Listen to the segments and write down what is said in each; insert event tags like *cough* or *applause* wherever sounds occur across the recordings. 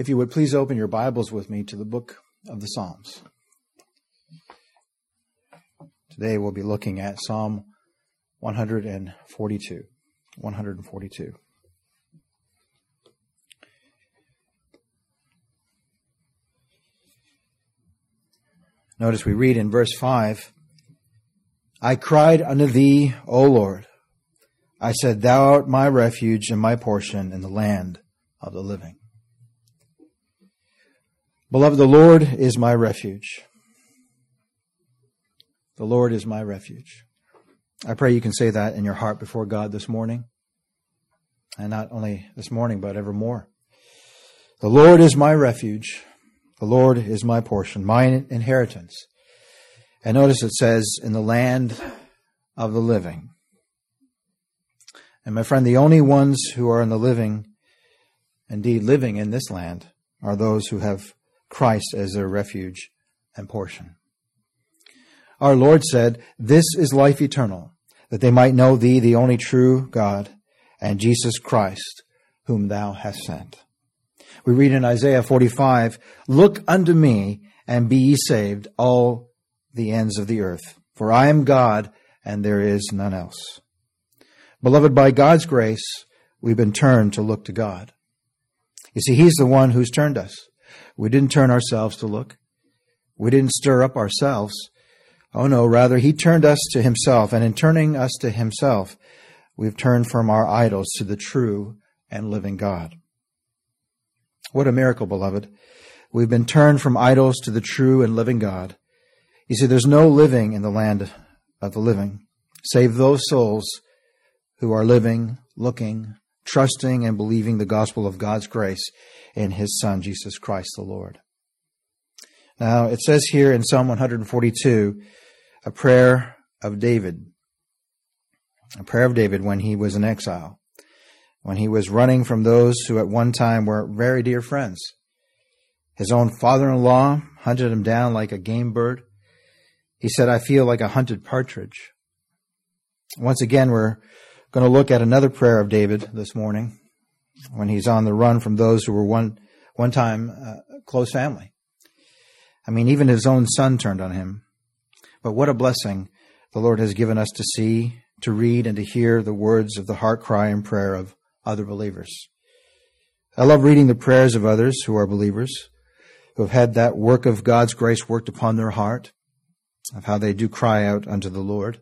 If you would please open your Bibles with me to the book of the Psalms. Today we'll be looking at Psalm 142. 142. Notice we read in verse 5 I cried unto thee, O Lord. I said, Thou art my refuge and my portion in the land of the living. Beloved, the Lord is my refuge. The Lord is my refuge. I pray you can say that in your heart before God this morning. And not only this morning, but evermore. The Lord is my refuge. The Lord is my portion, my inheritance. And notice it says, in the land of the living. And my friend, the only ones who are in the living, indeed living in this land, are those who have Christ as their refuge and portion. Our Lord said, This is life eternal, that they might know thee, the only true God, and Jesus Christ, whom thou hast sent. We read in Isaiah 45, Look unto me, and be ye saved, all the ends of the earth. For I am God, and there is none else. Beloved, by God's grace, we've been turned to look to God. You see, He's the one who's turned us. We didn't turn ourselves to look. We didn't stir up ourselves. Oh no, rather, He turned us to Himself, and in turning us to Himself, we've turned from our idols to the true and living God. What a miracle, beloved. We've been turned from idols to the true and living God. You see, there's no living in the land of the living, save those souls who are living, looking, trusting, and believing the gospel of God's grace in His Son, Jesus Christ the Lord. Now, it says here in Psalm 142, a prayer of David. A prayer of David when he was in exile when he was running from those who at one time were very dear friends. His own father in law hunted him down like a game bird. He said, I feel like a hunted partridge. Once again, we're going to look at another prayer of David this morning when he's on the run from those who were one, one time uh, close family. I mean, even his own son turned on him. But what a blessing the Lord has given us to see, to read, and to hear the words of the heart cry and prayer of other believers. I love reading the prayers of others who are believers, who have had that work of God's grace worked upon their heart, of how they do cry out unto the Lord.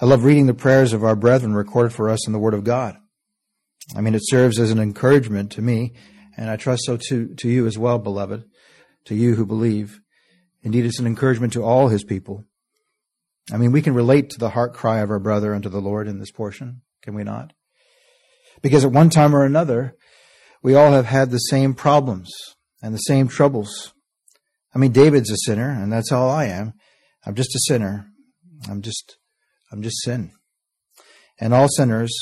I love reading the prayers of our brethren recorded for us in the Word of God. I mean, it serves as an encouragement to me, and I trust so to, to you as well, beloved, to you who believe. Indeed, it's an encouragement to all his people. I mean, we can relate to the heart cry of our brother unto the Lord in this portion, can we not? Because at one time or another, we all have had the same problems and the same troubles. I mean, David's a sinner, and that's all I am. I'm just a sinner. I'm just, I'm just sin. And all sinners,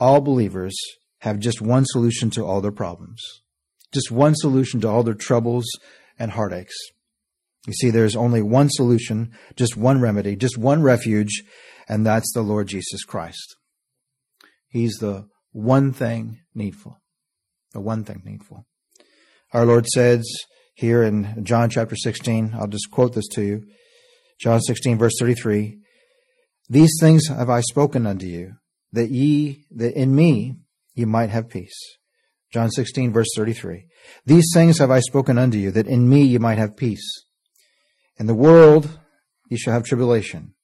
all believers, have just one solution to all their problems. Just one solution to all their troubles and heartaches. You see, there's only one solution, just one remedy, just one refuge, and that's the Lord Jesus Christ. He's the one thing needful. The one thing needful. Our Lord says here in John chapter 16, I'll just quote this to you. John 16 verse 33, These things have I spoken unto you, that ye, that in me ye might have peace. John 16 verse 33, These things have I spoken unto you, that in me ye might have peace. In the world ye shall have tribulation.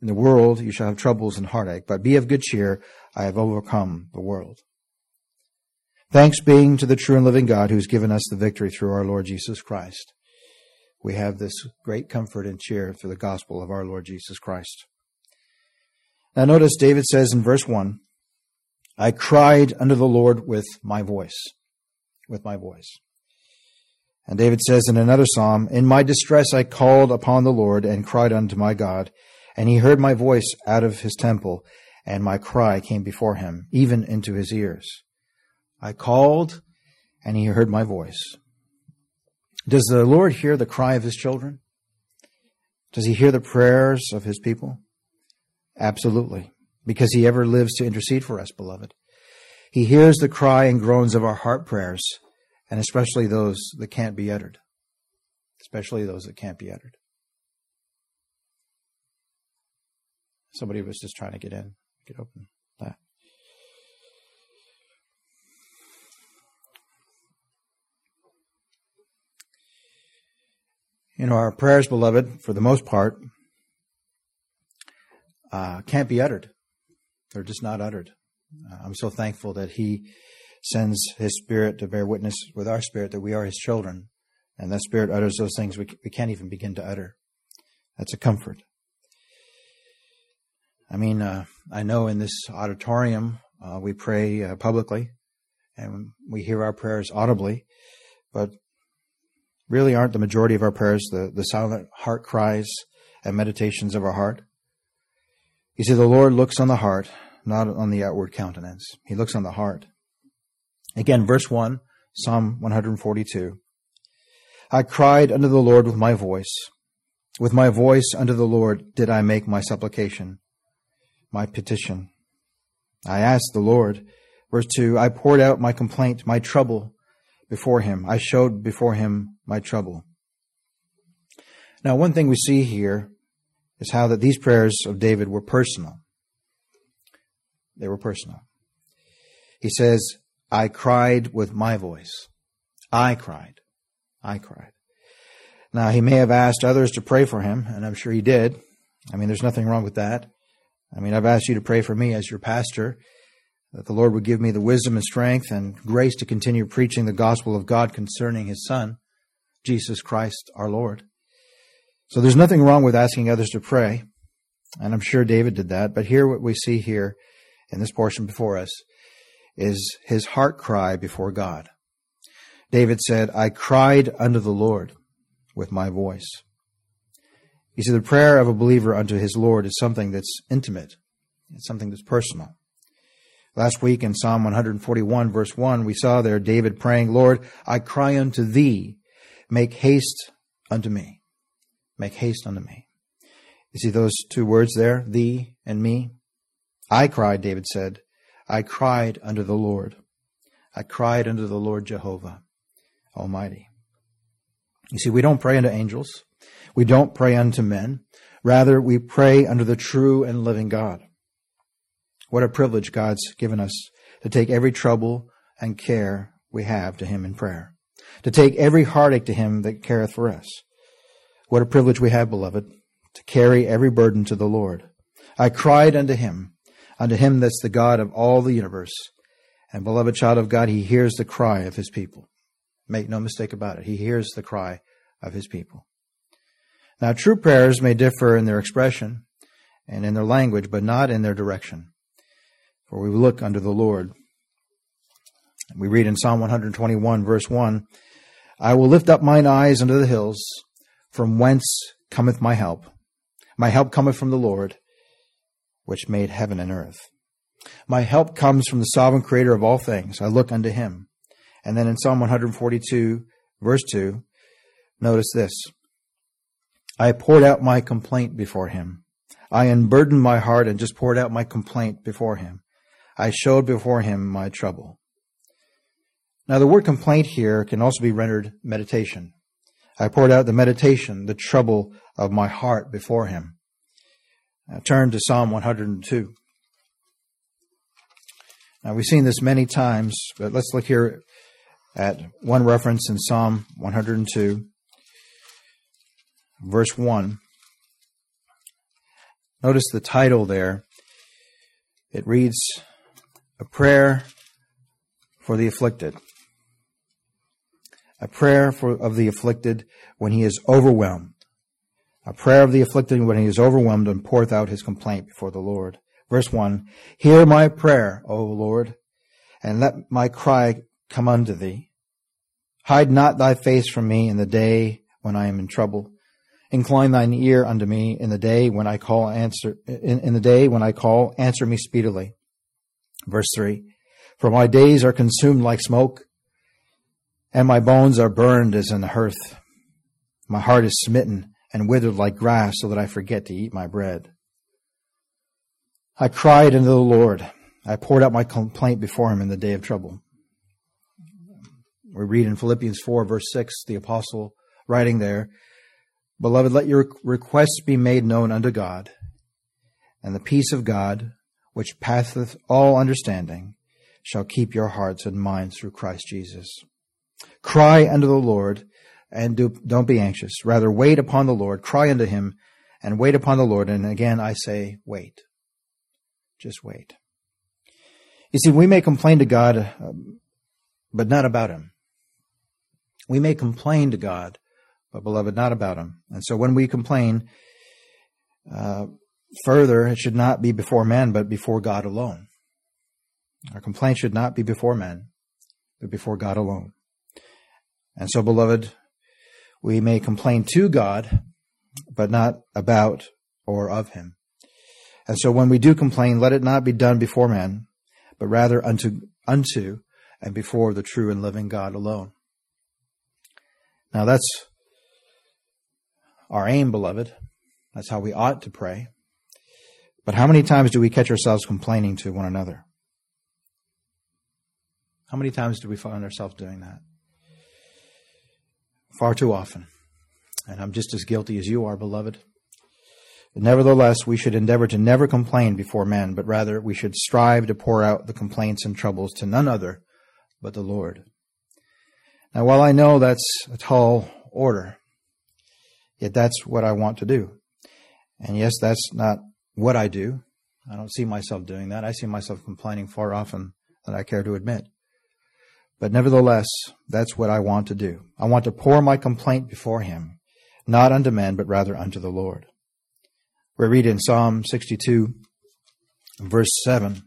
In the world you shall have troubles and heartache, but be of good cheer. I have overcome the world. Thanks being to the true and living God who has given us the victory through our Lord Jesus Christ. We have this great comfort and cheer through the gospel of our Lord Jesus Christ. Now notice David says in verse 1, I cried unto the Lord with my voice. With my voice. And David says in another psalm, In my distress I called upon the Lord and cried unto my God, and he heard my voice out of his temple and my cry came before him, even into his ears. I called, and he heard my voice. Does the Lord hear the cry of his children? Does he hear the prayers of his people? Absolutely, because he ever lives to intercede for us, beloved. He hears the cry and groans of our heart prayers and especially those that can't be uttered. Especially those that can't be uttered. Somebody was just trying to get in, get open that. You know, our prayers, beloved, for the most part, uh, can't be uttered. They're just not uttered. Uh, I'm so thankful that He sends His Spirit to bear witness with our spirit that we are His children. And that Spirit utters those things we, we can't even begin to utter. That's a comfort. I mean, uh, I know in this auditorium uh, we pray uh, publicly and we hear our prayers audibly, but really aren't the majority of our prayers the, the silent heart cries and meditations of our heart? You see, the Lord looks on the heart, not on the outward countenance. He looks on the heart. Again, verse 1, Psalm 142. I cried unto the Lord with my voice. With my voice unto the Lord did I make my supplication my petition. I asked the Lord, verse 2, I poured out my complaint, my trouble before him. I showed before him my trouble. Now, one thing we see here is how that these prayers of David were personal. They were personal. He says, I cried with my voice. I cried. I cried. Now, he may have asked others to pray for him, and I'm sure he did. I mean, there's nothing wrong with that. I mean, I've asked you to pray for me as your pastor, that the Lord would give me the wisdom and strength and grace to continue preaching the gospel of God concerning his Son, Jesus Christ our Lord. So there's nothing wrong with asking others to pray, and I'm sure David did that, but here what we see here in this portion before us is his heart cry before God. David said, I cried unto the Lord with my voice. You see, the prayer of a believer unto his Lord is something that's intimate. It's something that's personal. Last week in Psalm 141 verse 1, we saw there David praying, Lord, I cry unto thee, make haste unto me. Make haste unto me. You see those two words there, thee and me? I cried, David said. I cried unto the Lord. I cried unto the Lord Jehovah Almighty. You see, we don't pray unto angels. We don't pray unto men. Rather, we pray unto the true and living God. What a privilege God's given us to take every trouble and care we have to Him in prayer, to take every heartache to Him that careth for us. What a privilege we have, beloved, to carry every burden to the Lord. I cried unto Him, unto Him that's the God of all the universe. And beloved child of God, He hears the cry of His people. Make no mistake about it. He hears the cry of His people. Now, true prayers may differ in their expression and in their language, but not in their direction. For we look unto the Lord. We read in Psalm 121, verse 1 I will lift up mine eyes unto the hills, from whence cometh my help. My help cometh from the Lord, which made heaven and earth. My help comes from the sovereign creator of all things. I look unto him. And then in Psalm 142, verse 2, notice this I poured out my complaint before him. I unburdened my heart and just poured out my complaint before him. I showed before him my trouble. Now, the word complaint here can also be rendered meditation. I poured out the meditation, the trouble of my heart before him. Now, turn to Psalm 102. Now, we've seen this many times, but let's look here at one reference in Psalm 102 verse 1. Notice the title there. It reads, A Prayer for the Afflicted. A prayer for, of the afflicted when he is overwhelmed. A prayer of the afflicted when he is overwhelmed and poureth out his complaint before the Lord. Verse 1 Hear my prayer, O Lord, and let my cry come unto thee. Hide not thy face from me in the day when I am in trouble. Incline thine ear unto me in the day when I call answer in, in the day when I call, answer me speedily. Verse three. For my days are consumed like smoke, and my bones are burned as in the hearth. My heart is smitten and withered like grass, so that I forget to eat my bread. I cried unto the Lord. I poured out my complaint before him in the day of trouble. We read in Philippians 4 verse 6, the apostle writing there, Beloved, let your requests be made known unto God, and the peace of God, which passeth all understanding, shall keep your hearts and minds through Christ Jesus. Cry unto the Lord, and do, don't be anxious. Rather, wait upon the Lord, cry unto him, and wait upon the Lord. And again, I say, wait. Just wait. You see, we may complain to God, um, but not about him. We may complain to God, but beloved, not about him. And so when we complain, uh, further, it should not be before men, but before God alone. Our complaint should not be before men, but before God alone. And so, beloved, we may complain to God, but not about or of him. And so when we do complain, let it not be done before men, but rather unto, unto and before the true and living God alone. Now that's our aim, beloved. That's how we ought to pray. But how many times do we catch ourselves complaining to one another? How many times do we find ourselves doing that? Far too often. And I'm just as guilty as you are, beloved. Nevertheless, we should endeavor to never complain before men, but rather we should strive to pour out the complaints and troubles to none other but the Lord. Now, while I know that's a tall order, yet that's what I want to do. And yes, that's not what I do. I don't see myself doing that. I see myself complaining far often than I care to admit. But nevertheless, that's what I want to do. I want to pour my complaint before Him, not unto men, but rather unto the Lord. We read in Psalm 62, verse 7.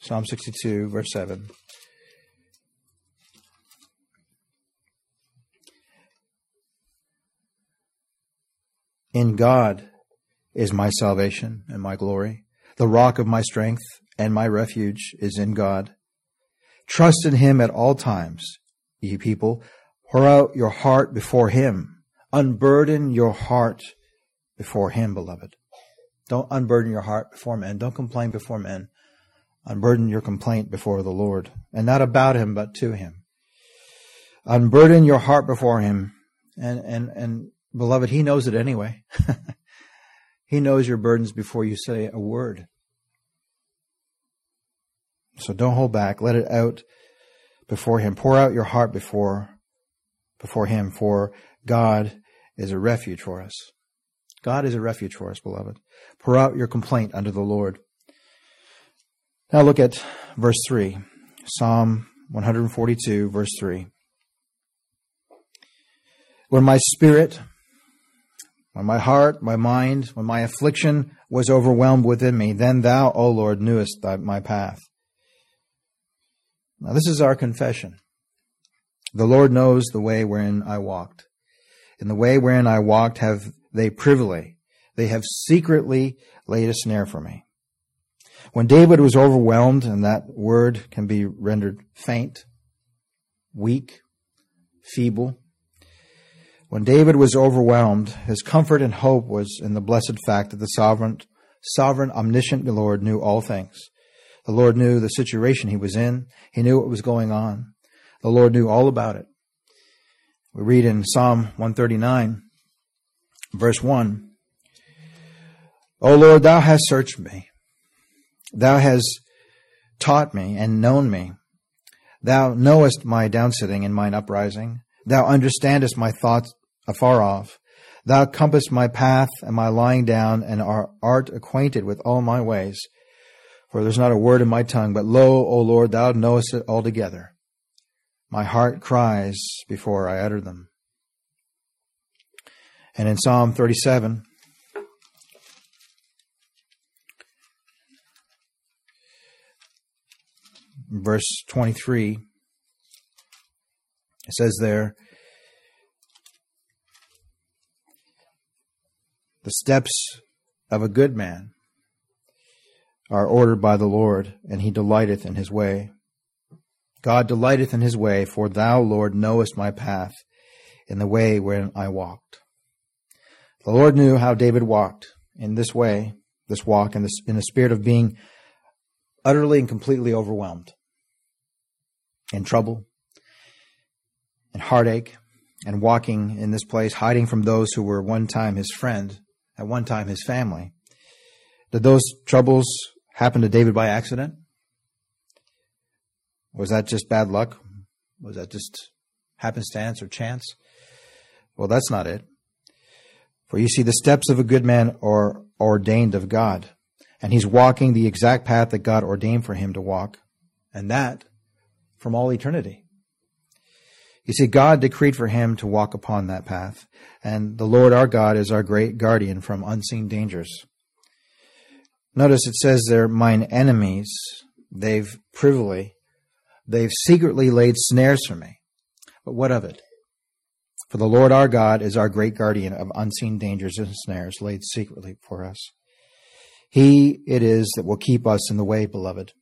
Psalm 62, verse 7. In God is my salvation and my glory. The rock of my strength and my refuge is in God. Trust in him at all times, ye people. Pour out your heart before him. Unburden your heart before him, beloved. Don't unburden your heart before men. Don't complain before men. Unburden your complaint before the Lord. And not about him, but to him. Unburden your heart before him. And, and, and beloved, he knows it anyway. *laughs* he knows your burdens before you say a word. So don't hold back. Let it out before him. Pour out your heart before before Him, for God is a refuge for us. God is a refuge for us, beloved. Pour out your complaint unto the Lord. Now look at verse 3, Psalm 142, verse 3. When my spirit, when my heart, my mind, when my affliction was overwhelmed within me, then thou, O Lord, knewest thy, my path. Now this is our confession. The Lord knows the way wherein I walked. In the way wherein I walked have they privily, they have secretly laid a snare for me. When David was overwhelmed, and that word can be rendered faint, weak, feeble, when David was overwhelmed, his comfort and hope was in the blessed fact that the sovereign, sovereign, omniscient Lord knew all things. The Lord knew the situation he was in. He knew what was going on. The Lord knew all about it. We read in Psalm 139, verse 1 O Lord, thou hast searched me. Thou hast taught me and known me. Thou knowest my downsitting and mine uprising. Thou understandest my thoughts afar off. Thou compassest my path and my lying down, and art acquainted with all my ways. For there's not a word in my tongue, but lo, O Lord, thou knowest it altogether. My heart cries before I utter them. And in Psalm 37, verse 23, it says there, The steps of a good man are ordered by the Lord, and he delighteth in his way. God delighteth in his way, for thou, Lord, knowest my path in the way wherein I walked. The Lord knew how David walked in this way, this walk, in, in the spirit of being utterly and completely overwhelmed, in trouble, in heartache, and walking in this place, hiding from those who were one time his friend, at one time his family. Did those troubles happen to David by accident? Was that just bad luck? Was that just happenstance or chance? Well, that's not it. For you see, the steps of a good man are ordained of God, and he's walking the exact path that God ordained for him to walk, and that from all eternity. You see, God decreed for him to walk upon that path, and the Lord our God is our great guardian from unseen dangers. Notice it says they're mine enemies, they've privily, they've secretly laid snares for me. But what of it? For the Lord our God is our great guardian of unseen dangers and snares laid secretly for us. He it is that will keep us in the way, beloved.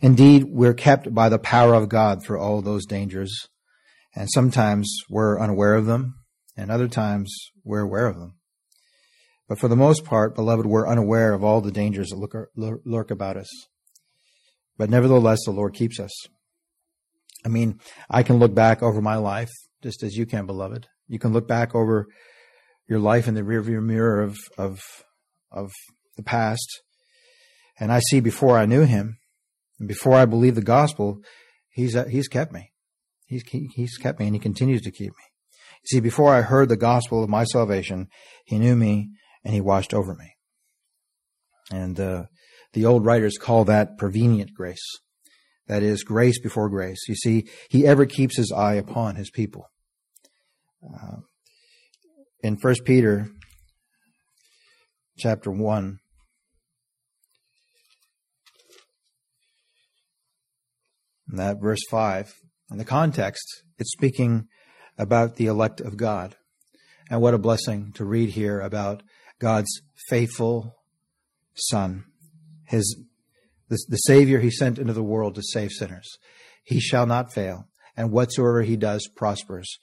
Indeed, we're kept by the power of God through all those dangers, and sometimes we're unaware of them, and other times we're aware of them. But for the most part, beloved, we're unaware of all the dangers that lurk about us. But nevertheless, the Lord keeps us. I mean, I can look back over my life just as you can, beloved. You can look back over your life in the rearview mirror of, of, of the past. And I see before I knew him and before I believed the gospel, he's, he's kept me. He's, he's kept me and he continues to keep me. You see, before I heard the gospel of my salvation, he knew me and he watched over me. And, uh, the old writers call that prevenient grace. That is grace before grace. You see, he ever keeps his eye upon his people. Uh, in First Peter chapter one, that verse five, in the context, it's speaking about the elect of God. And what a blessing to read here about God's faithful Son, his the, the Savior he sent into the world to save sinners. He shall not fail, and whatsoever he does prospers.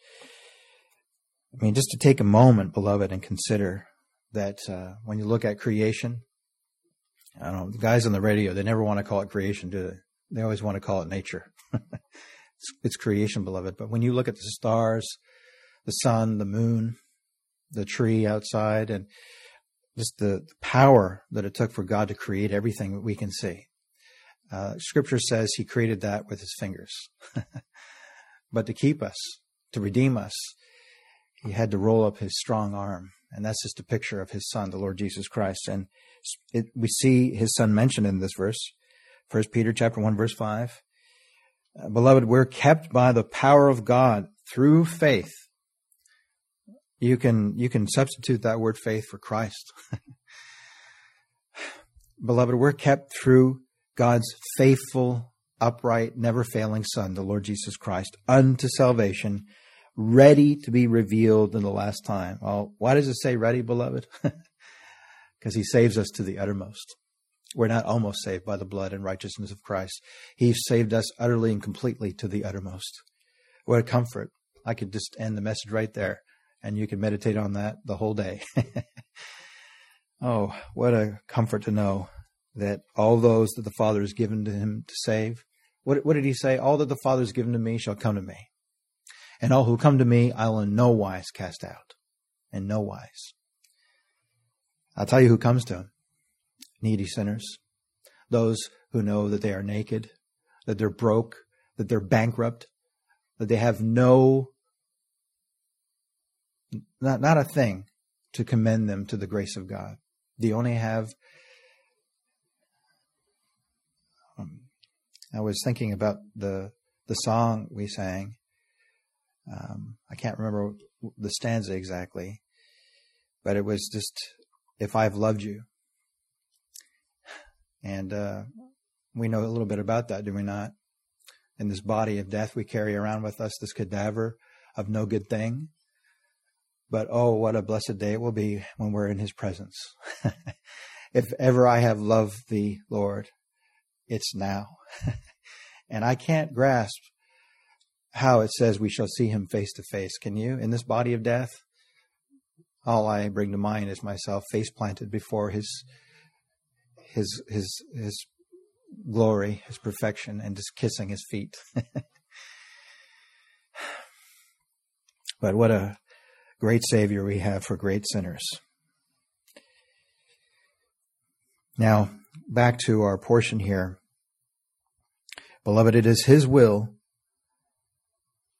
I mean, just to take a moment, beloved, and consider that uh, when you look at creation, I don't know, the guys on the radio, they never want to call it creation, do they? They always want to call it nature. *laughs* it's, creation, beloved. But when you look at the stars, the sun, the moon, the tree outside, and just the power that it took for God to create everything that we can see. Uh, scripture says he created that with his fingers. *laughs* but to keep us, to redeem us, he had to roll up his strong arm. And that's just a picture of his son, the Lord Jesus Christ. And it, we see his son mentioned in this verse, First Peter chapter 1, verse 5. Uh, beloved, we're kept by the power of God through faith. You can, you can substitute that word faith for Christ. *laughs* Beloved, we're kept through God's faithful, upright, never failing Son, the Lord Jesus Christ, unto salvation, ready to be revealed in the last time. Well, why does it say ready, beloved? *laughs* Because he saves us to the uttermost. We're not almost saved by the blood and righteousness of Christ. He saved us utterly and completely to the uttermost. What a comfort. I could just end the message right there and you can meditate on that the whole day. *laughs* oh, what a comfort to know that all those that the Father has given to him to save, what, what did he say? All that the Father has given to me shall come to me. And all who come to me, I will in no wise cast out. In no wise. I'll tell you who comes to him. Needy sinners. Those who know that they are naked, that they're broke, that they're bankrupt, that they have no, not, not a thing to commend them to the grace of God. They only have I was thinking about the the song we sang. Um, I can't remember the stanza exactly, but it was just "If I've loved you," and uh, we know a little bit about that, do we not? In this body of death, we carry around with us this cadaver of no good thing. But oh, what a blessed day it will be when we're in His presence. *laughs* if ever I have loved Thee, Lord, it's now. *laughs* and I can't grasp how it says we shall see him face to face. Can you? In this body of death, all I bring to mind is myself face planted before his his his his glory, his perfection, and just kissing his feet. *laughs* but what a great Savior we have for great sinners. Now, back to our portion here. Beloved, it is His will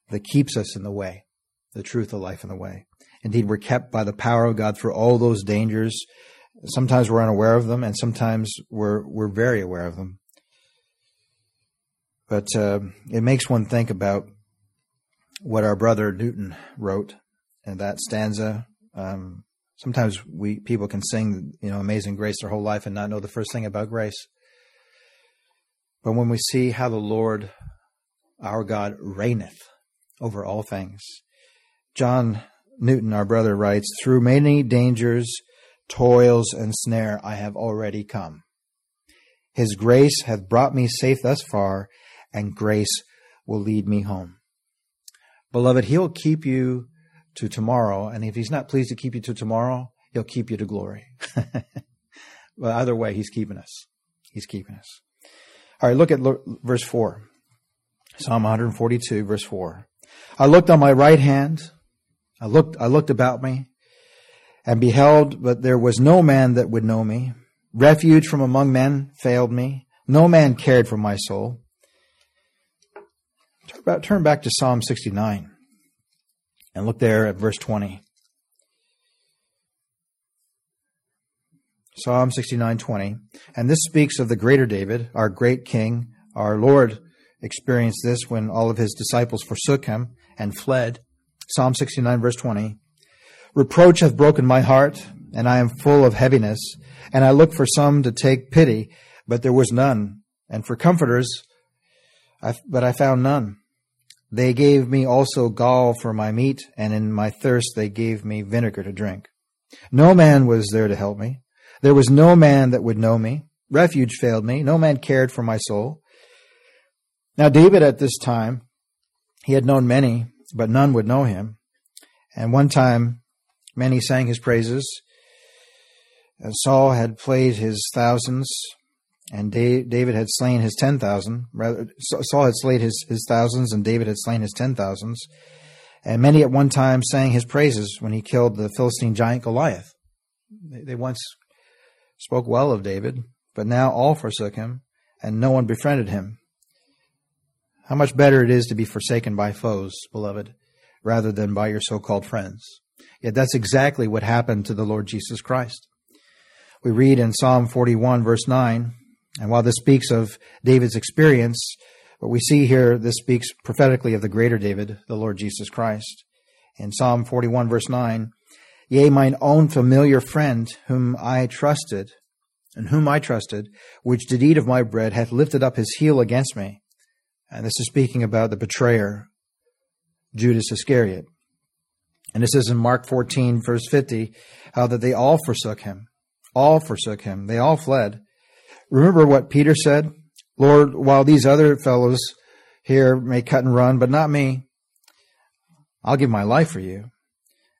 that keeps us in the way, the truth, the life, and the way. Indeed, we're kept by the power of God through all those dangers. Sometimes we're unaware of them, and sometimes we're we're very aware of them. But uh, it makes one think about what our brother Newton wrote, and that stanza. Um, sometimes we people can sing, you know, "Amazing Grace" their whole life and not know the first thing about grace. But when we see how the Lord, our God, reigneth over all things, John Newton, our brother, writes, Through many dangers, toils, and snare I have already come. His grace hath brought me safe thus far, and grace will lead me home. Beloved, He'll keep you to tomorrow, and if He's not pleased to keep you to tomorrow, He'll keep you to glory. *laughs* well, either way, He's keeping us. He's keeping us. All right, look at verse 4. Psalm 142, verse 4. I looked on my right hand I looked, I looked about me and beheld, but there was no man that would know me. Refuge from among men failed me. No man cared for my soul. Turn back to Psalm 69 and look there at verse 20. Psalm 69:20. And this speaks of the greater David, our great king. Our Lord experienced this when all of his disciples forsook him and fled. Psalm 69, verse 20. Reproach hath broken my heart, and I am full of heaviness. And I looked for some to take pity, but there was none. And for comforters, but I found none. They gave me also gall for my meat, and in my thirst they gave me vinegar to drink. No man was there to help me. There was no man that would know me. Refuge failed me. No man cared for my soul. Now, David at this time, he had known many, but none would know him. And one time, many sang his praises. And Saul had played his thousands, and David had slain his ten thousand. Rather, Saul had slain his, his thousands, and David had slain his ten thousands. And many at one time sang his praises when he killed the Philistine giant Goliath. They once spoke well of David, but now all forsook him, and no one befriended him. How much better it is to be forsaken by foes, beloved, rather than by your so called friends. Yet that's exactly what happened to the Lord Jesus Christ. We read in Psalm 41, verse 9, and while this speaks of David's experience, what we see here, this speaks prophetically of the greater David, the Lord Jesus Christ. In Psalm 41, verse 9, Yea, mine own familiar friend, whom I trusted, and whom I trusted, which did eat of my bread, hath lifted up his heel against me. And this is speaking about the betrayer, Judas Iscariot. And this is in Mark 14, verse 50, how that they all forsook him. All forsook him. They all fled. Remember what Peter said? Lord, while these other fellows here may cut and run, but not me, I'll give my life for you.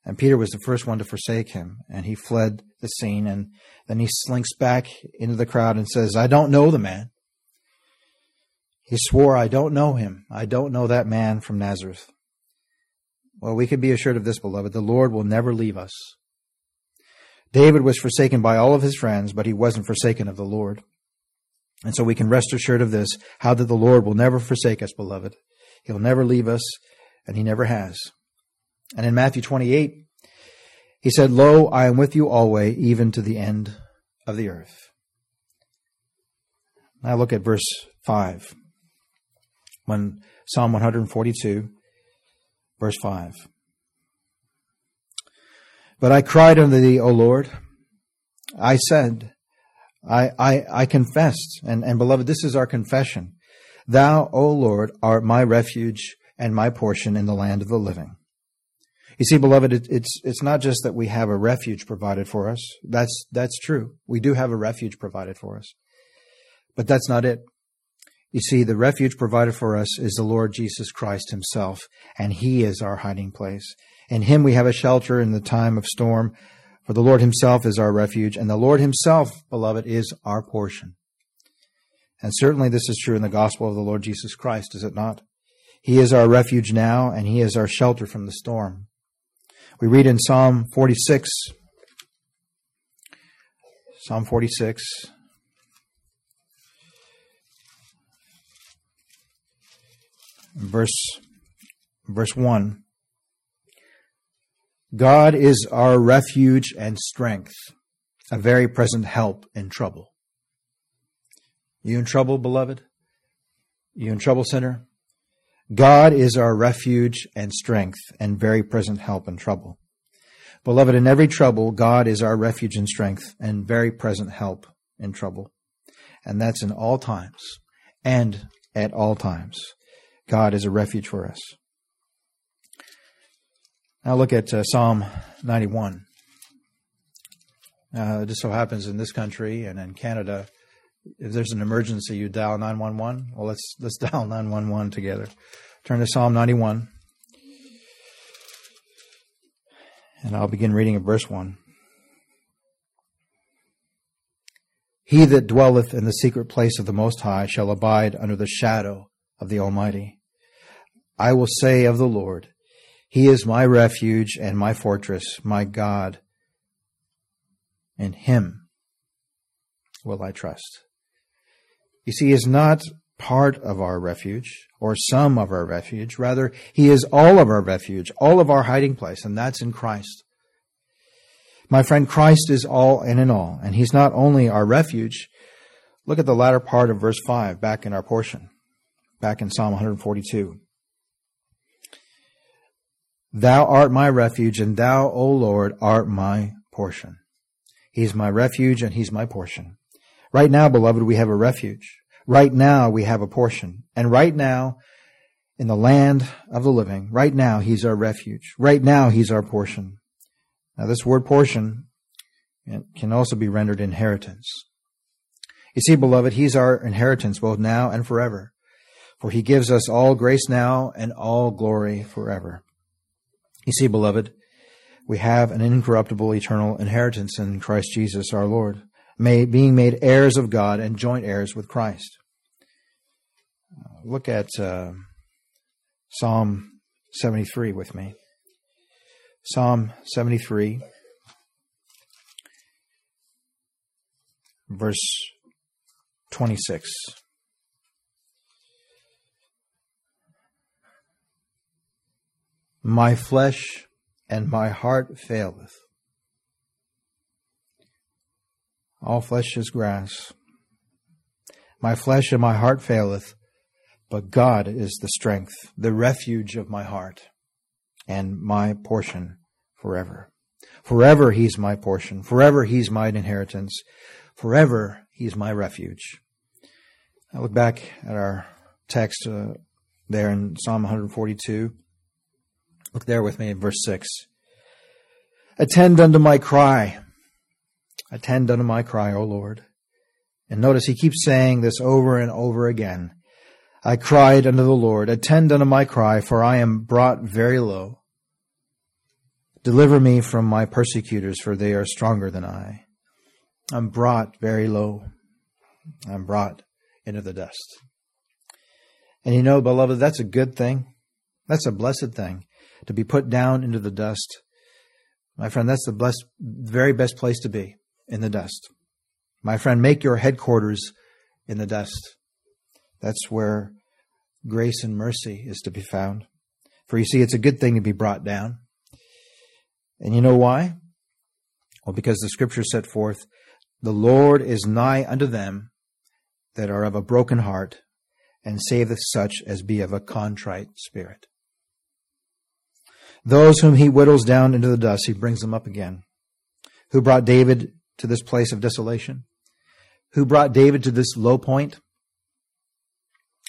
And Peter was the first one to forsake him, and he fled the scene. And then he slinks back into the crowd and says, I don't know the man. He swore, I don't know him. I don't know that man from Nazareth. Well, we can be assured of this, beloved. The Lord will never leave us. David was forsaken by all of his friends, but he wasn't forsaken of the Lord. And so we can rest assured of this, how that the Lord will never forsake us, beloved. He'll never leave us, and he never has. And in Matthew 28, he said, Lo, I am with you always, even to the end of the earth. Now look at verse 5 when Psalm 142, verse 5. But I cried unto thee, O Lord. I said, I, I, I confessed, and, and beloved, this is our confession. Thou, O Lord, art my refuge and my portion in the land of the living. You see, beloved, it, it's, it's not just that we have a refuge provided for us. That's, that's true. We do have a refuge provided for us. But that's not it. You see, the refuge provided for us is the Lord Jesus Christ himself, and he is our hiding place. In him we have a shelter in the time of storm, for the Lord himself is our refuge, and the Lord himself, beloved, is our portion. And certainly this is true in the gospel of the Lord Jesus Christ, is it not? He is our refuge now, and He is our shelter from the storm. We read in Psalm 46, Psalm 46, verse, verse 1. God is our refuge and strength, a very present help in trouble. You in trouble, beloved? You in trouble, sinner? God is our refuge and strength and very present help in trouble. Beloved, in every trouble, God is our refuge and strength and very present help in trouble. And that's in all times and at all times. God is a refuge for us. Now look at uh, Psalm 91. Uh, it just so happens in this country and in Canada, if there's an emergency, you dial 911. Well, let's let's *laughs* dial 911 together. Turn to Psalm 91. And I'll begin reading at verse 1. He that dwelleth in the secret place of the Most High shall abide under the shadow of the Almighty. I will say of the Lord, He is my refuge and my fortress, my God. In Him will I trust. You see, He is not part of our refuge or some of our refuge. Rather, He is all of our refuge, all of our hiding place, and that's in Christ. My friend, Christ is all and in all, and He's not only our refuge. Look at the latter part of verse 5 back in our portion, back in Psalm 142. Thou art my refuge, and thou, O Lord, art my portion. He's my refuge, and He's my portion. Right now, beloved, we have a refuge. Right now, we have a portion. And right now, in the land of the living, right now, He's our refuge. Right now, He's our portion. Now, this word portion can also be rendered inheritance. You see, beloved, He's our inheritance both now and forever. For He gives us all grace now and all glory forever. You see, beloved, we have an incorruptible eternal inheritance in Christ Jesus our Lord, being made heirs of God and joint heirs with Christ. Look at uh, Psalm 73 with me. Psalm 73, verse 26. My flesh and my heart faileth. All flesh is grass. My flesh and my heart faileth, but God is the strength, the refuge of my heart and my portion forever. Forever he's my portion. Forever he's my inheritance. Forever he's my refuge. I look back at our text uh, there in Psalm 142. Look there with me in verse 6. Attend unto my cry. Attend unto my cry, O Lord. And notice he keeps saying this over and over again. I cried unto the Lord, attend unto my cry, for I am brought very low. Deliver me from my persecutors, for they are stronger than I. I'm brought very low. I'm brought into the dust. And you know, beloved, that's a good thing. That's a blessed thing to be put down into the dust. My friend, that's the blessed, very best place to be in the dust. My friend, make your headquarters in the dust. That's where grace and mercy is to be found. For you see, it's a good thing to be brought down. And you know why? Well, because the scripture set forth, the Lord is nigh unto them that are of a broken heart, and saveth such as be of a contrite spirit. Those whom he whittles down into the dust, he brings them up again. Who brought David to this place of desolation? Who brought David to this low point?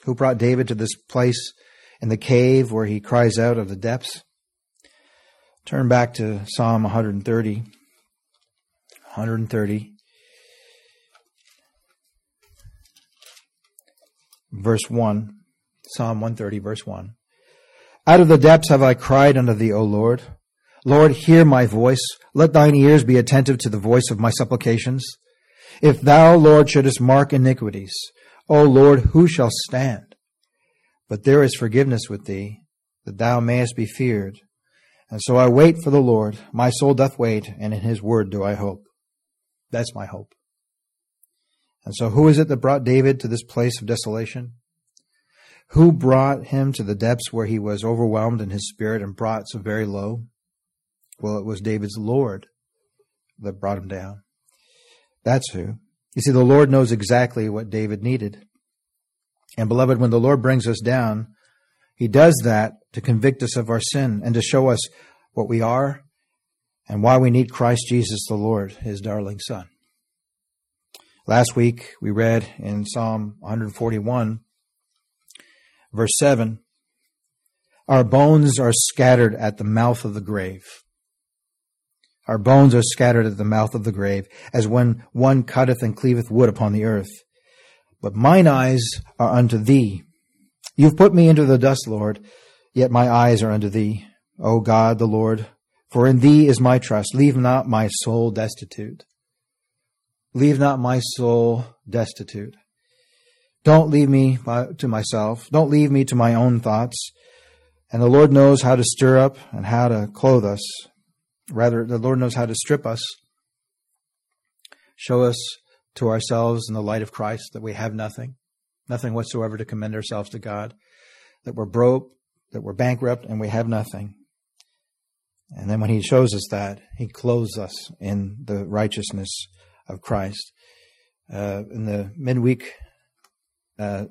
who brought David to this place in the cave where he cries out of the depths. Turn back to Psalm 130. 130. Verse 1. Psalm 130, verse 1. Out of the depths have I cried unto thee, O Lord. Lord, hear my voice. Let thine ears be attentive to the voice of my supplications. If thou, Lord, shouldest mark iniquities, O Lord, who shall stand? But there is forgiveness with thee, that thou mayest be feared. And so I wait for the Lord. My soul doth wait, and in his word do I hope. That's my hope. And so who is it that brought David to this place of desolation? Who brought him to the depths where he was overwhelmed in his spirit and brought so very low? Well, it was David's Lord that brought him down. That's who. You see, the Lord knows exactly what David needed. And beloved, when the Lord brings us down, he does that to convict us of our sin and to show us what we are and why we need Christ Jesus the Lord, his darling son. Last week we read in Psalm 141 verse 7, our bones are scattered at the mouth of the grave. Our bones are scattered at the mouth of the grave, as when one cutteth and cleaveth wood upon the earth. But mine eyes are unto thee. You've put me into the dust, Lord, yet my eyes are unto thee, O God the Lord. For in thee is my trust. Leave not my soul destitute. Leave not my soul destitute. Don't leave me to myself. Don't leave me to my own thoughts. And the Lord knows how to stir up and how to clothe us. Rather, the Lord knows how to strip us, show us to ourselves in the light of Christ that we have nothing, nothing whatsoever to commend ourselves to God, that we're broke, that we're bankrupt, and we have nothing. And then when He shows us that, He clothes us in the righteousness of Christ. Uh, in the midweek uh,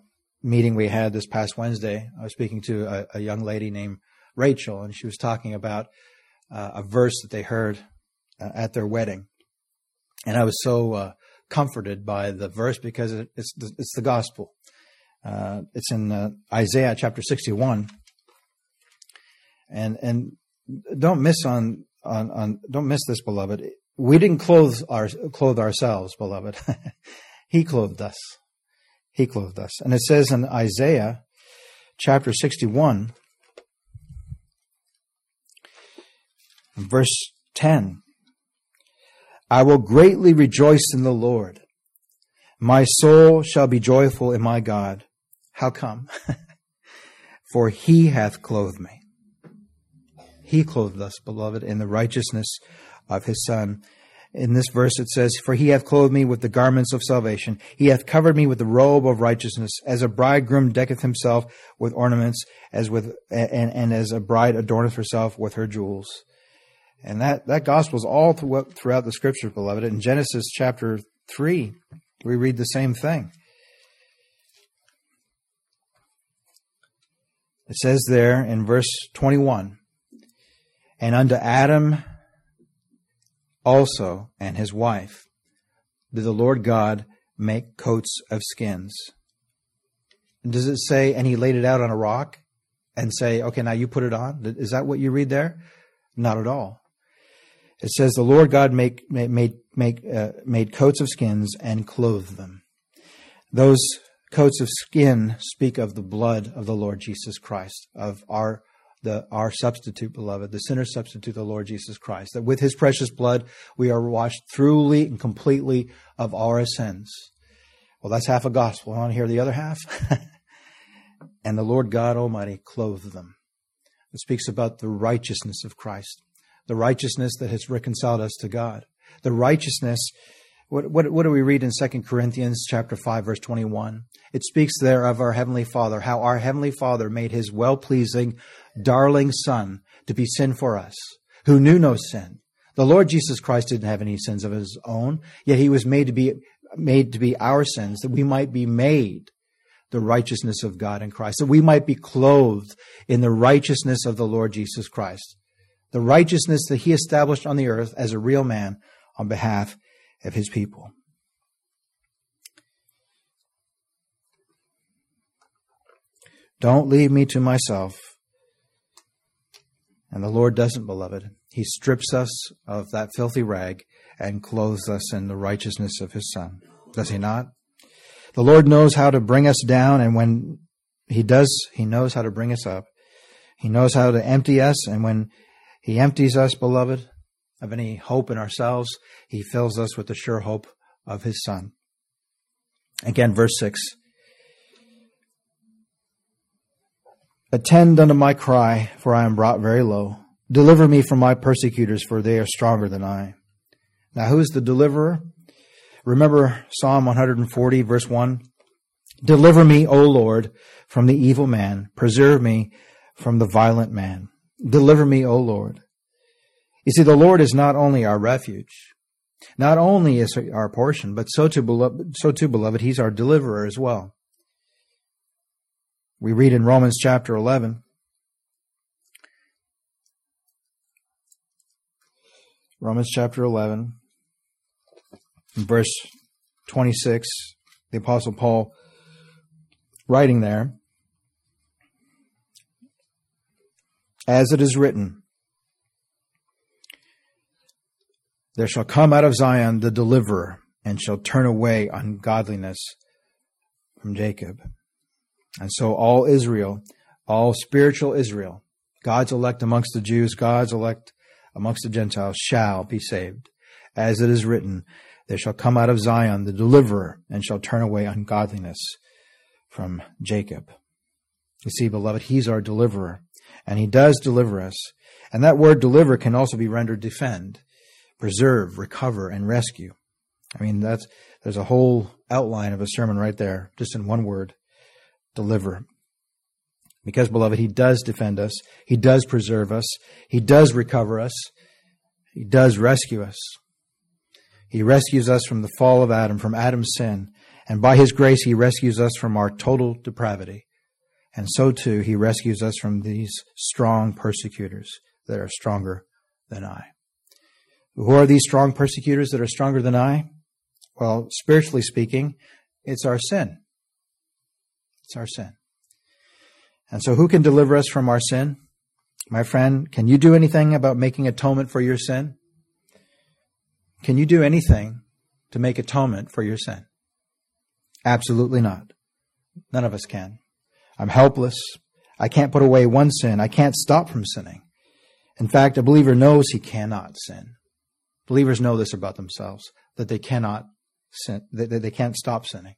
meeting we had this past Wednesday, I was speaking to a, a young lady named Rachel, and she was talking about uh, a verse that they heard uh, at their wedding. And I was so uh, comforted by the verse because it, it's, the, it's the gospel. Uh, it's in Isaiah chapter 61. And, and don't miss on, on, on, don't miss this, beloved. We didn't clothe our, clothe ourselves, beloved. *laughs* he clothed us. He clothed us. And it says in Isaiah chapter 61, verse 10, I will greatly rejoice in the Lord. My soul shall be joyful in my God. How come? *laughs* For he hath clothed me. He clothed us, beloved, in the righteousness of his Son in this verse it says, For he hath clothed me with the garments of salvation. He hath covered me with the robe of righteousness, as a bridegroom decketh himself with ornaments, as with and, and as a bride adorneth herself with her jewels. And that, that gospel is all throughout the scriptures, beloved. In Genesis chapter 3, we read the same thing. It says there in verse 21, And unto Adam also and his wife did the Lord God make coats of skins. Does it say, and he laid it out on a rock and say, okay, now you put it on? Is that what you read there? Not at all. It says the Lord God make, made, make, uh, made coats of skins and clothed them. Those coats of skin speak of the blood of the Lord Jesus Christ, of our the, our substitute, beloved, the sinner substitute, the Lord Jesus Christ. That with his precious blood, we are washed thoroughly and completely of our sins. Well, that's half a gospel. I want to hear the other half. *laughs* and the Lord God Almighty clothed them. It speaks about the righteousness of Christ, the righteousness that has reconciled us to God, the righteousness. What, what, what do we read in 2 Corinthians chapter 5, verse 21? It speaks there of our Heavenly Father, how our Heavenly Father made His well-pleasing, darling Son to be sin for us, who knew no sin. The Lord Jesus Christ didn't have any sins of His own, yet He was made to be, made to be our sins, that we might be made the righteousness of God in Christ, that we might be clothed in the righteousness of the Lord Jesus Christ, the righteousness that He established on the earth as a real man on behalf of His people. Don't leave me to myself. And the Lord doesn't, beloved. He strips us of that filthy rag and clothes us in the righteousness of His Son. Does He not? The Lord knows how to bring us down, and when He does, He knows how to bring us up. He knows how to empty us, and when He empties us, beloved, of any hope in ourselves, He fills us with the sure hope of His Son. Again, verse 6 Attend unto my cry, for I am brought very low. Deliver me from my persecutors, for they are stronger than I. Now, who is the deliverer? Remember Psalm 140, verse 1? Deliver me, O Lord, from the evil man. Preserve me from the violent man. Deliver me, O Lord. You see, the Lord is not only our refuge, not only is our portion, but so too, beloved, so too, beloved, He's our deliverer as well. We read in Romans chapter 11, Romans chapter 11, verse 26, the Apostle Paul writing there, as it is written, There shall come out of Zion the deliverer, and shall turn away ungodliness from Jacob. And so all Israel, all spiritual Israel, God's elect amongst the Jews, God's elect amongst the Gentiles shall be saved. As it is written, there shall come out of Zion the deliverer and shall turn away ungodliness from Jacob. You see, beloved, he's our deliverer and he does deliver us. And that word deliver can also be rendered defend, preserve, recover, and rescue. I mean, that's, there's a whole outline of a sermon right there, just in one word deliver. Because, beloved, He does defend us. He does preserve us. He does recover us. He does rescue us. He rescues us from the fall of Adam, from Adam's sin. And by His grace, He rescues us from our total depravity. And so too, He rescues us from these strong persecutors that are stronger than I. Who are these strong persecutors that are stronger than I? Well, spiritually speaking, it's our sin. It's our sin. And so, who can deliver us from our sin? My friend, can you do anything about making atonement for your sin? Can you do anything to make atonement for your sin? Absolutely not. None of us can. I'm helpless. I can't put away one sin. I can't stop from sinning. In fact, a believer knows he cannot sin. Believers know this about themselves, that they cannot sin, that they can't stop sinning.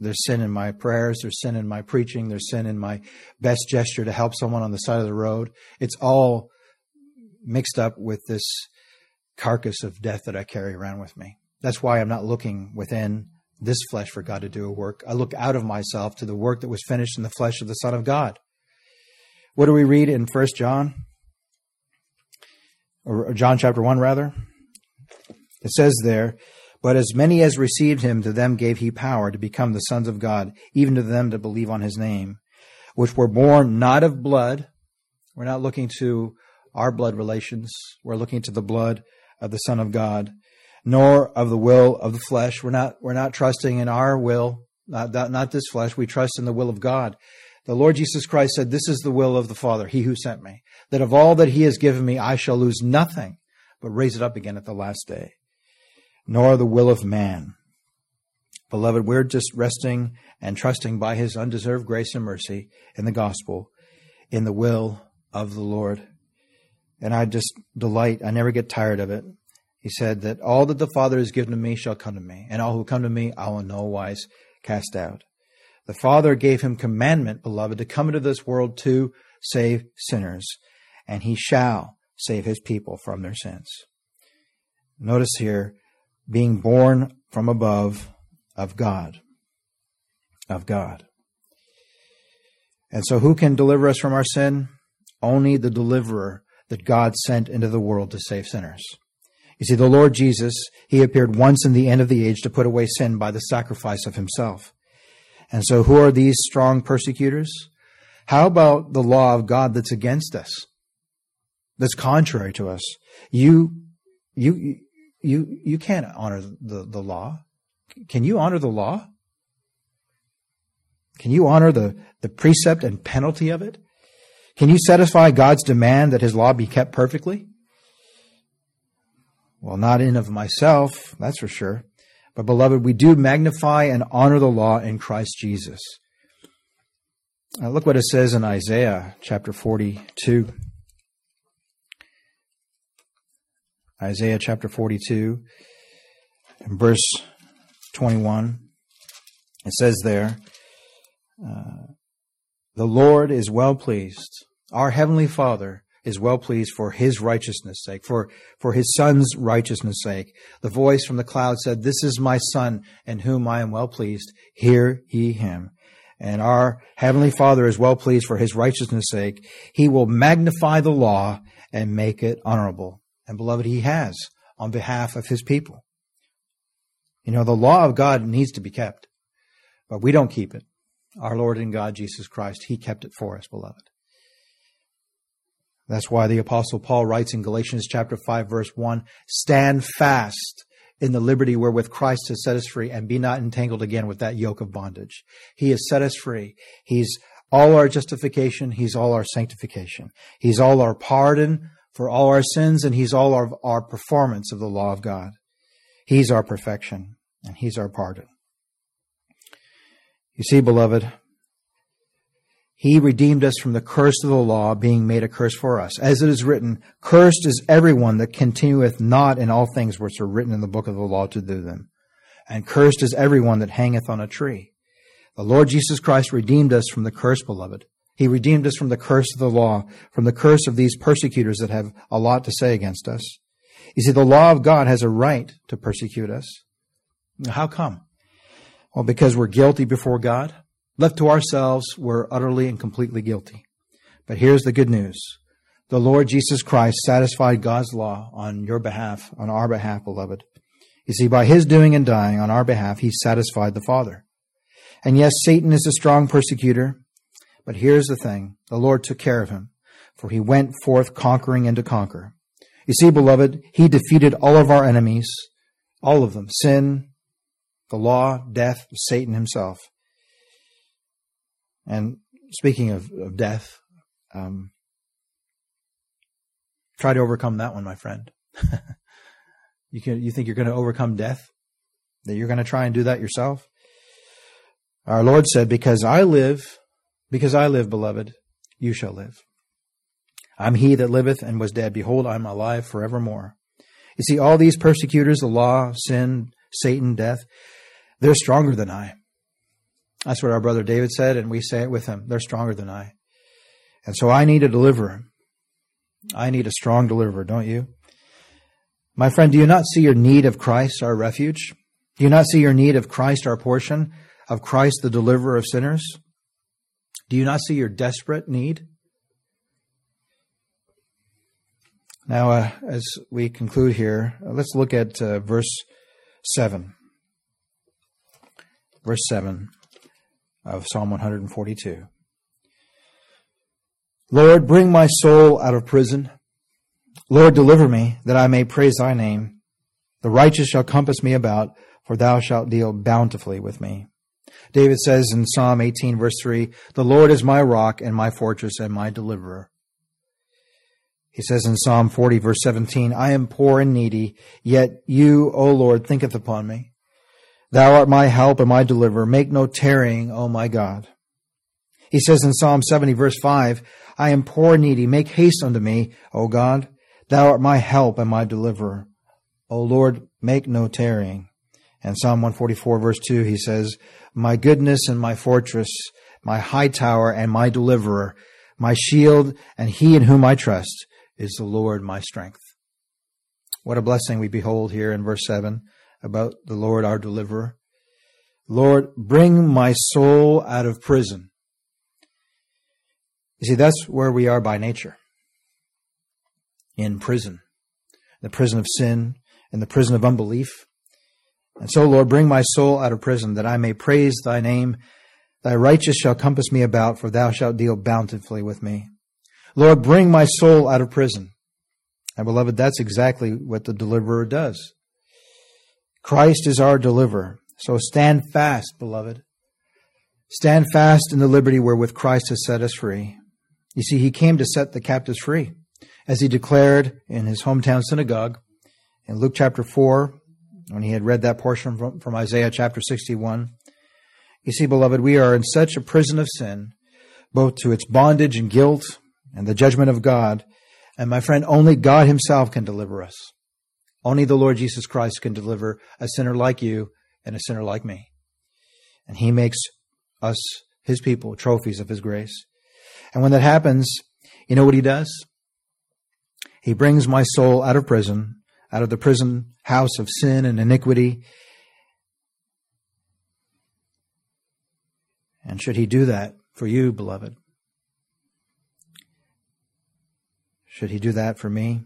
There's sin in my prayers. There's sin in my preaching. There's sin in my best gesture to help someone on the side of the road. It's all mixed up with this carcass of death that I carry around with me. That's why I'm not looking within this flesh for God to do a work. I look out of myself to the work that was finished in the flesh of the Son of God. What do we read in First John? Or John chapter 1, rather? It says there, but as many as received him, to them gave he power to become the sons of God, even to them to believe on his name, which were born not of blood. We're not looking to our blood relations. We're looking to the blood of the Son of God, nor of the will of the flesh. We're not, we're not trusting in our will, not, not, not this flesh. We trust in the will of God. The Lord Jesus Christ said, This is the will of the Father, he who sent me, that of all that he has given me, I shall lose nothing, but raise it up again at the last day nor the will of man. Beloved, we're just resting and trusting by his undeserved grace and mercy in the gospel, in the will of the Lord. And I just delight, I never get tired of it. He said that all that the Father has given to me shall come to me, and all who come to me I will no wise cast out. The Father gave him commandment, beloved, to come into this world to save sinners, and he shall save his people from their sins. Notice here, being born from above of God. Of God. And so, who can deliver us from our sin? Only the deliverer that God sent into the world to save sinners. You see, the Lord Jesus, He appeared once in the end of the age to put away sin by the sacrifice of Himself. And so, who are these strong persecutors? How about the law of God that's against us? That's contrary to us. You, you, you you can't honor the, the law. Can you honor the law? Can you honor the, the precept and penalty of it? Can you satisfy God's demand that his law be kept perfectly? Well, not in of myself, that's for sure. But beloved, we do magnify and honor the law in Christ Jesus. Now look what it says in Isaiah chapter 42. Isaiah chapter 42 and verse 21. It says there, uh, The Lord is well pleased. Our Heavenly Father is well pleased for His righteousness' sake, for, for His Son's righteousness' sake. The voice from the cloud said, This is my Son in whom I am well pleased. Hear ye him. And our Heavenly Father is well pleased for His righteousness' sake. He will magnify the law and make it honorable. And beloved, He has on behalf of His people. You know, the law of God needs to be kept, but we don't keep it. Our Lord and God, Jesus Christ, He kept it for us, beloved. That's why the apostle Paul writes in Galatians chapter 5 verse 1, stand fast in the liberty wherewith Christ has set us free and be not entangled again with that yoke of bondage. He has set us free. He's all our justification. He's all our sanctification. He's all our pardon for all our sins and he's all our, our performance of the law of God. He's our perfection and he's our pardon. You see, beloved, he redeemed us from the curse of the law, being made a curse for us. As it is written, Cursed is everyone that continueth not in all things which are written in the book of the law to do them. And cursed is everyone that hangeth on a tree. The Lord Jesus Christ redeemed us from the curse, beloved. He redeemed us from the curse of the law, from the curse of these persecutors that have a lot to say against us. You see, the law of God has a right to persecute us. How come? Well, because we're guilty before God. Left to ourselves, we're utterly and completely guilty. But here's the good news. The Lord Jesus Christ satisfied God's law on your behalf, on our behalf, beloved. You see, by his doing and dying on our behalf, he satisfied the Father. And yes, Satan is a strong persecutor, but here's the thing. The Lord took care of him, for he went forth conquering and to conquer. You see, beloved, he defeated all of our enemies, all of them, sin, the law, death, Satan himself. And speaking of, of death, um, try to overcome that one, my friend. *laughs* you can, you think you're going to overcome death? That you're going to try and do that yourself? Our Lord said, because I live, because I live, beloved, you shall live. I'm he that liveth and was dead. Behold, I'm alive forevermore. You see, all these persecutors, the law, sin, Satan, death, they're stronger than I. That's what our brother David said, and we say it with him. They're stronger than I. And so I need a deliverer. I need a strong deliverer, don't you? My friend, do you not see your need of Christ, our refuge? Do you not see your need of Christ, our portion, of Christ, the deliverer of sinners? Do you not see your desperate need? Now, uh, as we conclude here, uh, let's look at uh, verse 7. Verse 7 of Psalm 142. Lord, bring my soul out of prison. Lord, deliver me that I may praise thy name. The righteous shall compass me about, for thou shalt deal bountifully with me. David says in Psalm 18 verse 3, The Lord is my rock and my fortress and my deliverer. He says in Psalm 40 verse 17, I am poor and needy, yet you, O Lord, thinketh upon me. Thou art my help and my deliverer. Make no tarrying, O my God. He says in Psalm 70 verse 5, I am poor and needy. Make haste unto me, O God. Thou art my help and my deliverer. O Lord, make no tarrying. And Psalm 144 verse 2, he says, My goodness and my fortress, my high tower and my deliverer, my shield and he in whom I trust is the Lord my strength. What a blessing we behold here in verse 7 about the Lord our deliverer. Lord, bring my soul out of prison. You see, that's where we are by nature. In prison. The prison of sin and the prison of unbelief. And so, Lord, bring my soul out of prison that I may praise thy name. Thy righteous shall compass me about, for thou shalt deal bountifully with me. Lord, bring my soul out of prison. And beloved, that's exactly what the deliverer does. Christ is our deliverer. So stand fast, beloved. Stand fast in the liberty wherewith Christ has set us free. You see, he came to set the captives free, as he declared in his hometown synagogue in Luke chapter 4, when he had read that portion from, from Isaiah chapter 61. You see, beloved, we are in such a prison of sin, both to its bondage and guilt and the judgment of God. And my friend, only God himself can deliver us. Only the Lord Jesus Christ can deliver a sinner like you and a sinner like me. And he makes us, his people, trophies of his grace. And when that happens, you know what he does? He brings my soul out of prison, out of the prison house of sin and iniquity. And should he do that for you, beloved? Should he do that for me?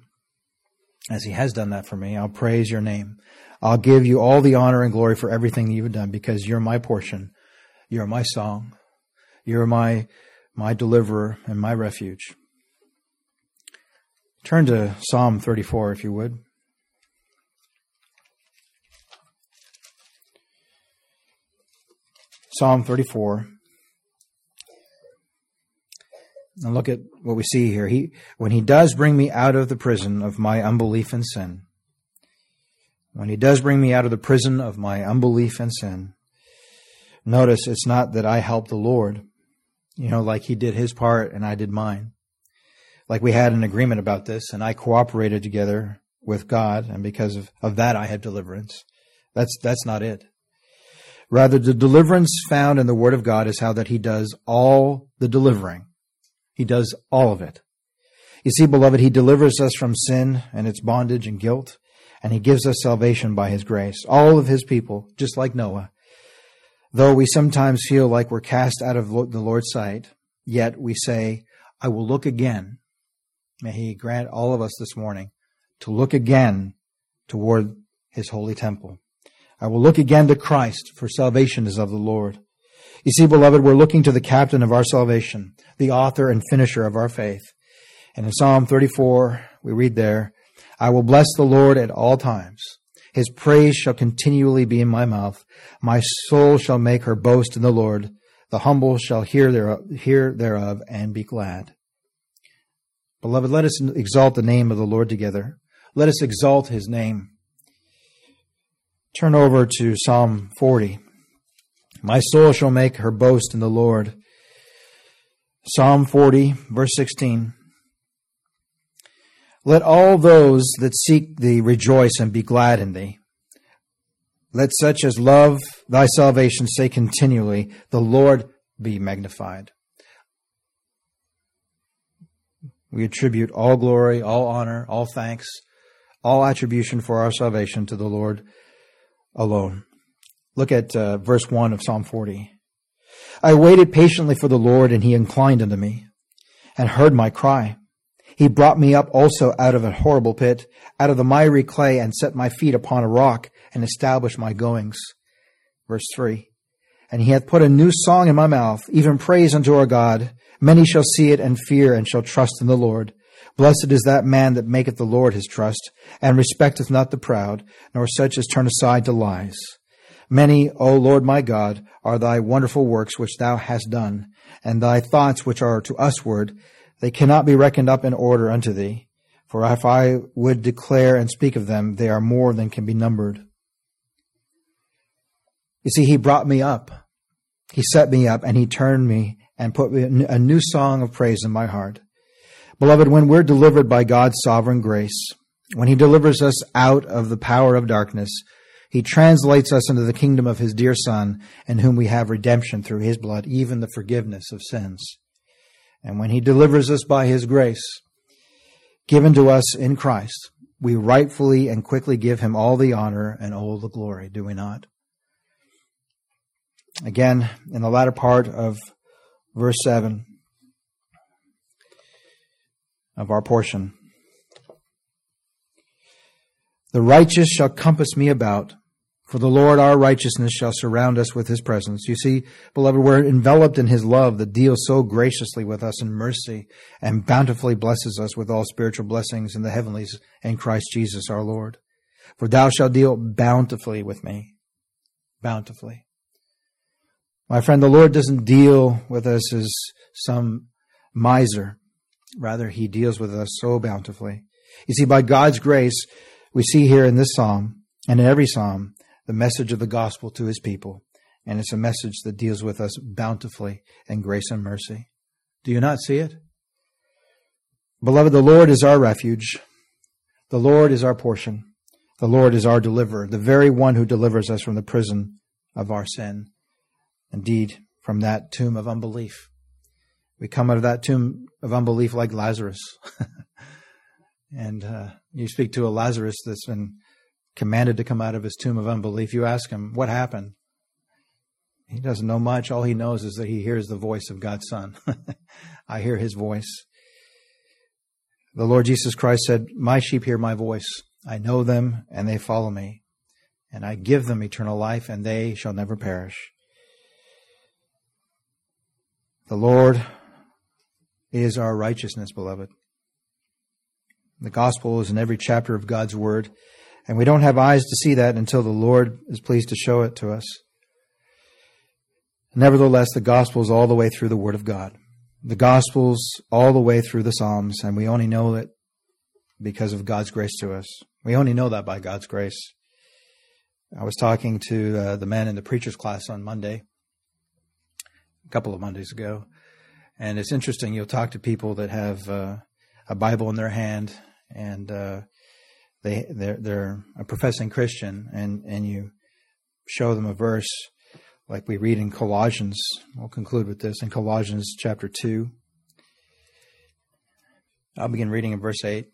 As he has done that for me, I'll praise your name. I'll give you all the honor and glory for everything you've done because you're my portion. You're my song. You're my, my deliverer and my refuge. Turn to Psalm 34 if you would. Psalm 34. And look at what we see here. He, when he does bring me out of the prison of my unbelief and sin, when he does bring me out of the prison of my unbelief and sin, notice it's not that I help the Lord, you know, like he did his part and I did mine. Like we had an agreement about this and I cooperated together with God and because of, of that I had deliverance. That's, that's not it. Rather, the deliverance found in the Word of God is how that He does all the delivering. He does all of it. You see, beloved, He delivers us from sin and its bondage and guilt, and He gives us salvation by His grace. All of His people, just like Noah. Though we sometimes feel like we're cast out of the Lord's sight, yet we say, I will look again. May He grant all of us this morning to look again toward His holy temple. I will look again to Christ, for salvation is of the Lord. You see, beloved, we're looking to the captain of our salvation, the author and finisher of our faith. And in Psalm 34, we read there, I will bless the Lord at all times. His praise shall continually be in my mouth. My soul shall make her boast in the Lord. The humble shall hear, thereof, hear thereof and be glad. Beloved, let us exalt the name of the Lord together. Let us exalt his name. Turn over to Psalm 40. My soul shall make her boast in the Lord. Psalm 40, verse 16. Let all those that seek thee rejoice and be glad in thee. Let such as love thy salvation say continually, The Lord be magnified. We attribute all glory, all honor, all thanks, all attribution for our salvation to the Lord alone. Look at uh, verse 1 of Psalm 40. I waited patiently for the Lord, and he inclined unto me and heard my cry. He brought me up also out of a horrible pit, out of the miry clay, and set my feet upon a rock, and established my goings. Verse 3. And he hath put a new song in my mouth, even praise unto our God. Many shall see it and fear, and shall trust in the Lord. Blessed is that man that maketh the Lord his trust, and respecteth not the proud, nor such as turn aside to lies. Many, O Lord my God, are thy wonderful works which thou hast done, and thy thoughts which are to usward, they cannot be reckoned up in order unto thee. For if I would declare and speak of them, they are more than can be numbered. You see, he brought me up. He set me up and he turned me and put a new song of praise in my heart. Beloved, when we're delivered by God's sovereign grace, when he delivers us out of the power of darkness, he translates us into the kingdom of his dear Son, in whom we have redemption through his blood, even the forgiveness of sins. And when he delivers us by his grace, given to us in Christ, we rightfully and quickly give him all the honor and all the glory, do we not? Again, in the latter part of verse 7 of our portion, the righteous shall compass me about. For the Lord our righteousness shall surround us with his presence. You see, beloved, we're enveloped in his love that deals so graciously with us in mercy and bountifully blesses us with all spiritual blessings in the heavenlies in Christ Jesus our Lord. For thou shalt deal bountifully with me. Bountifully. My friend, the Lord doesn't deal with us as some miser. Rather, he deals with us so bountifully. You see, by God's grace, we see here in this psalm and in every psalm the message of the gospel to his people. And it's a message that deals with us bountifully in grace and mercy. Do you not see it? Beloved, the Lord is our refuge. The Lord is our portion. The Lord is our deliverer, the very one who delivers us from the prison of our sin. Indeed, from that tomb of unbelief. We come out of that tomb of unbelief like Lazarus. *laughs* and uh, you speak to a Lazarus that's been commanded to come out of his tomb of unbelief. You ask him, What happened? He doesn't know much. All he knows is that he hears the voice of God's Son. *laughs* I hear his voice. The Lord Jesus Christ said, My sheep hear my voice. I know them and they follow me. And I give them eternal life and they shall never perish. The Lord is our righteousness, beloved. The gospel is in every chapter of God's word, and we don't have eyes to see that until the Lord is pleased to show it to us. Nevertheless, the gospel is all the way through the word of God. The gospel's all the way through the Psalms, and we only know it because of God's grace to us. We only know that by God's grace. I was talking to uh, the men in the preacher's class on Monday, a couple of Mondays ago, and it's interesting. You'll talk to people that have uh, a Bible in their hand, and uh, they they're, they're a professing Christian, and and you show them a verse like we read in Colossians. We'll conclude with this in Colossians chapter two. I'll begin reading in verse eight.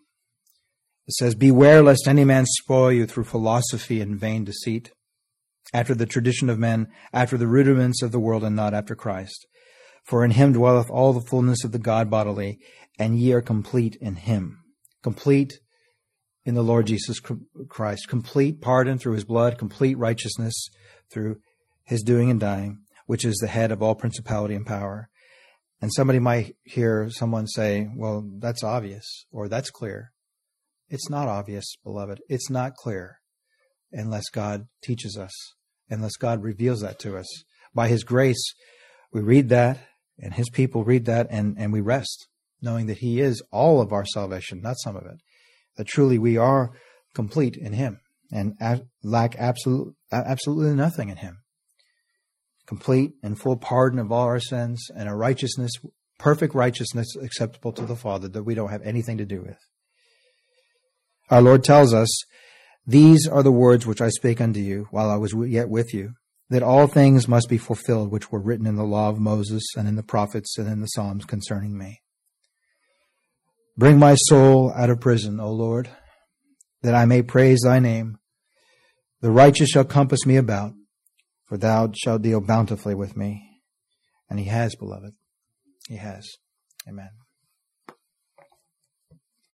It says, "Beware lest any man spoil you through philosophy and vain deceit." After the tradition of men, after the rudiments of the world, and not after Christ. For in him dwelleth all the fullness of the God bodily, and ye are complete in him. Complete in the Lord Jesus Christ. Complete pardon through his blood, complete righteousness through his doing and dying, which is the head of all principality and power. And somebody might hear someone say, well, that's obvious, or that's clear. It's not obvious, beloved. It's not clear unless God teaches us, unless God reveals that to us. By his grace, we read that and his people read that and, and we rest, knowing that he is all of our salvation, not some of it. That truly we are complete in him and lack absolute, absolutely nothing in him. Complete and full pardon of all our sins and a righteousness, perfect righteousness acceptable to the Father that we don't have anything to do with. Our Lord tells us, These are the words which I spake unto you while I was yet with you, that all things must be fulfilled which were written in the law of Moses and in the prophets and in the Psalms concerning me. Bring my soul out of prison, O Lord, that I may praise thy name. The righteous shall compass me about, for thou shalt deal bountifully with me. And he has, beloved. He has. Amen.